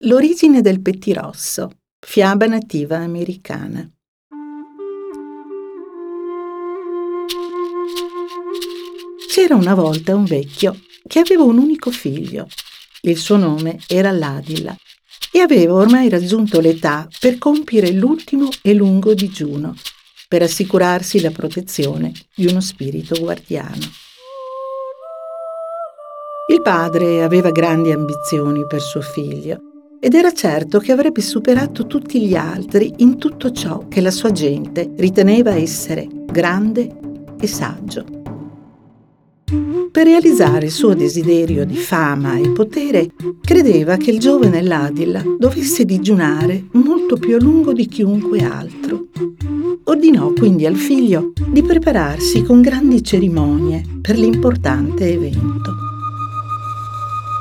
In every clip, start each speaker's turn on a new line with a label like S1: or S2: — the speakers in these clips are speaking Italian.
S1: L'origine del pettirosso, fiaba nativa americana. C'era una volta un vecchio che aveva un unico figlio. Il suo nome era Ladila e aveva ormai raggiunto l'età per compiere l'ultimo e lungo digiuno, per assicurarsi la protezione di uno spirito guardiano. Il padre aveva grandi ambizioni per suo figlio ed era certo che avrebbe superato tutti gli altri in tutto ciò che la sua gente riteneva essere grande e saggio. Per realizzare il suo desiderio di fama e potere, credeva che il giovane Ladilla dovesse digiunare molto più a lungo di chiunque altro. Ordinò quindi al figlio di prepararsi con grandi cerimonie per l'importante evento.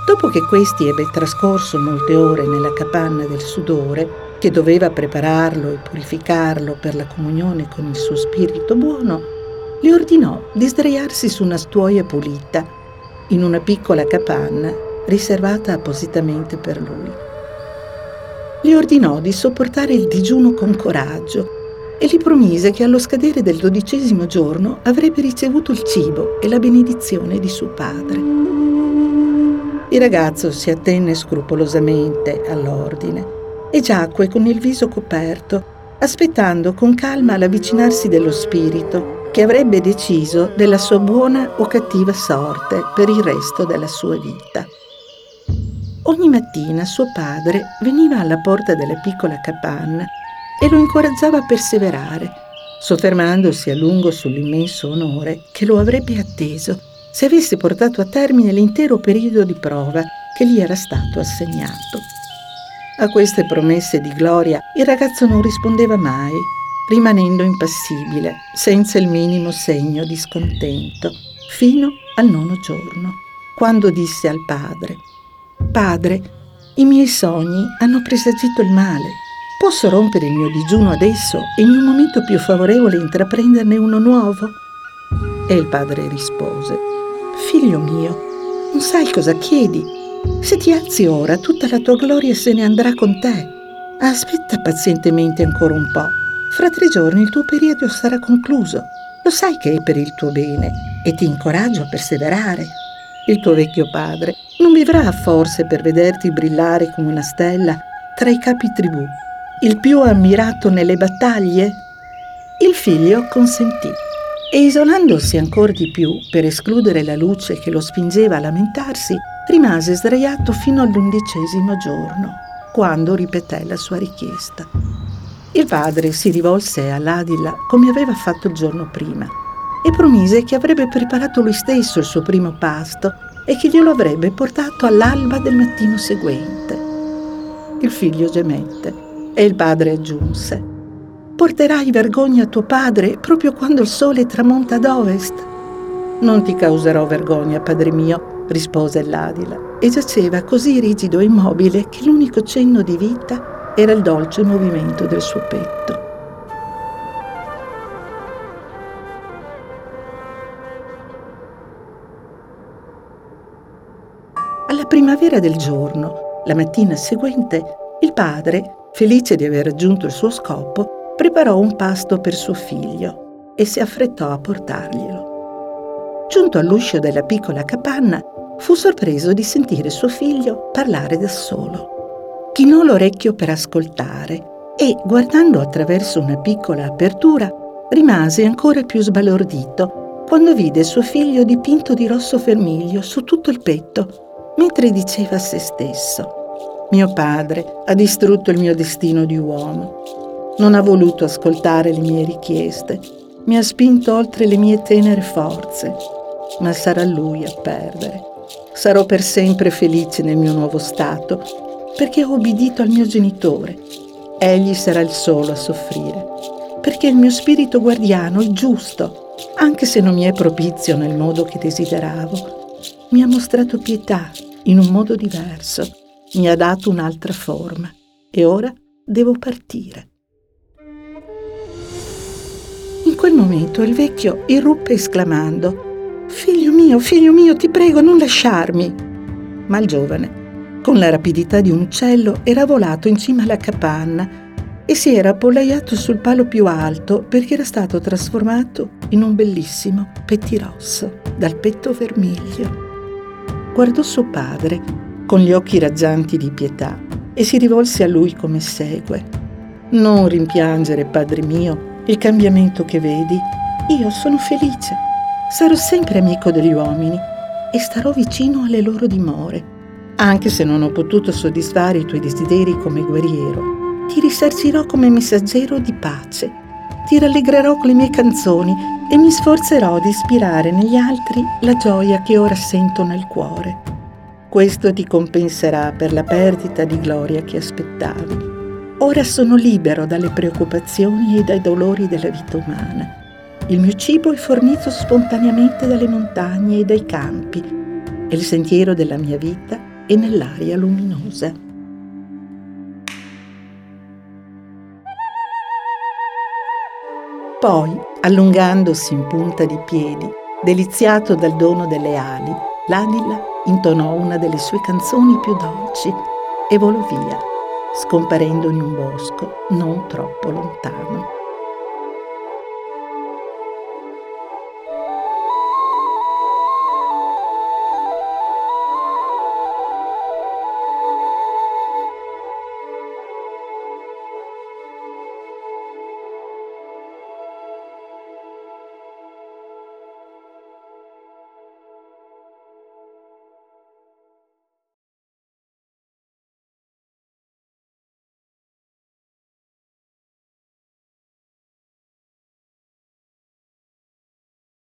S1: Dopo che questi ebbe trascorso molte ore nella capanna del sudore, che doveva prepararlo e purificarlo per la comunione con il suo spirito buono, gli ordinò di sdraiarsi su una stuoia pulita, in una piccola capanna riservata appositamente per lui. Gli ordinò di sopportare il digiuno con coraggio e gli promise che allo scadere del dodicesimo giorno avrebbe ricevuto il cibo e la benedizione di suo padre. Il ragazzo si attenne scrupolosamente all'ordine e giacque con il viso coperto, aspettando con calma l'avvicinarsi dello spirito che avrebbe deciso della sua buona o cattiva sorte per il resto della sua vita. Ogni mattina suo padre veniva alla porta della piccola capanna e lo incoraggiava a perseverare, soffermandosi a lungo sull'immenso onore che lo avrebbe atteso se avesse portato a termine l'intero periodo di prova che gli era stato assegnato. A queste promesse di gloria il ragazzo non rispondeva mai, rimanendo impassibile, senza il minimo segno di scontento, fino al nono giorno, quando disse al padre, Padre, i miei sogni hanno presagito il male. Posso rompere il mio digiuno adesso e in un momento più favorevole intraprenderne uno nuovo? E il padre rispose, Figlio mio, non sai cosa chiedi. Se ti alzi ora, tutta la tua gloria se ne andrà con te. Aspetta pazientemente ancora un po'. Fra tre giorni il tuo periodo sarà concluso. Lo sai che è per il tuo bene e ti incoraggio a perseverare. Il tuo vecchio padre non vivrà forse per vederti brillare come una stella tra i capi tribù, il più ammirato nelle battaglie? Il figlio consentì e isolandosi ancora di più per escludere la luce che lo spingeva a lamentarsi, rimase sdraiato fino all'undicesimo giorno, quando ripeté la sua richiesta. Il padre si rivolse all'Adila come aveva fatto il giorno prima e promise che avrebbe preparato lui stesso il suo primo pasto e che glielo avrebbe portato all'alba del mattino seguente. Il figlio gemette e il padre aggiunse Porterai vergogna a tuo padre proprio quando il sole tramonta ad ovest. Non ti causerò vergogna, padre mio, rispose l'Adila, e giaceva così rigido e immobile che l'unico cenno di vita era il dolce movimento del suo petto. Alla primavera del giorno, la mattina seguente, il padre, felice di aver raggiunto il suo scopo, preparò un pasto per suo figlio e si affrettò a portarglielo. Giunto all'uscio della piccola capanna, fu sorpreso di sentire suo figlio parlare da solo. Chinò l'orecchio per ascoltare e, guardando attraverso una piccola apertura, rimase ancora più sbalordito quando vide suo figlio dipinto di rosso vermiglio su tutto il petto, mentre diceva a se stesso Mio padre ha distrutto il mio destino di uomo non ha voluto ascoltare le mie richieste, mi ha spinto oltre le mie tenere forze, ma sarà lui a perdere. Sarò per sempre felice nel mio nuovo stato, perché ho obbedito al mio genitore. Egli sarà il solo a soffrire, perché il mio spirito guardiano è giusto, anche se non mi è propizio nel modo che desideravo. Mi ha mostrato pietà in un modo diverso, mi ha dato un'altra forma e ora devo partire. Quel momento il vecchio irruppe esclamando Figlio mio, figlio mio, ti prego, non lasciarmi. Ma il giovane con la rapidità di un uccello era volato in cima alla capanna e si era appollaiato sul palo più alto perché era stato trasformato in un bellissimo pettirosso dal petto vermiglio. Guardò suo padre con gli occhi raggianti di pietà e si rivolse a lui come segue. Non rimpiangere, padre mio, il cambiamento che vedi. Io sono felice. Sarò sempre amico degli uomini e starò vicino alle loro dimore anche se non ho potuto soddisfare i tuoi desideri come guerriero, ti risarcirò come messaggero di pace. Ti rallegrerò con le mie canzoni e mi sforzerò di ispirare negli altri la gioia che ora sento nel cuore. Questo ti compenserà per la perdita di gloria che aspettavi. Ora sono libero dalle preoccupazioni e dai dolori della vita umana. Il mio cibo è fornito spontaneamente dalle montagne e dai campi e il sentiero della mia vita e nell'aria luminosa. Poi, allungandosi in punta di piedi, deliziato dal dono delle ali, l'anila intonò una delle sue canzoni più dolci e volò via, scomparendo in un bosco non troppo lontano.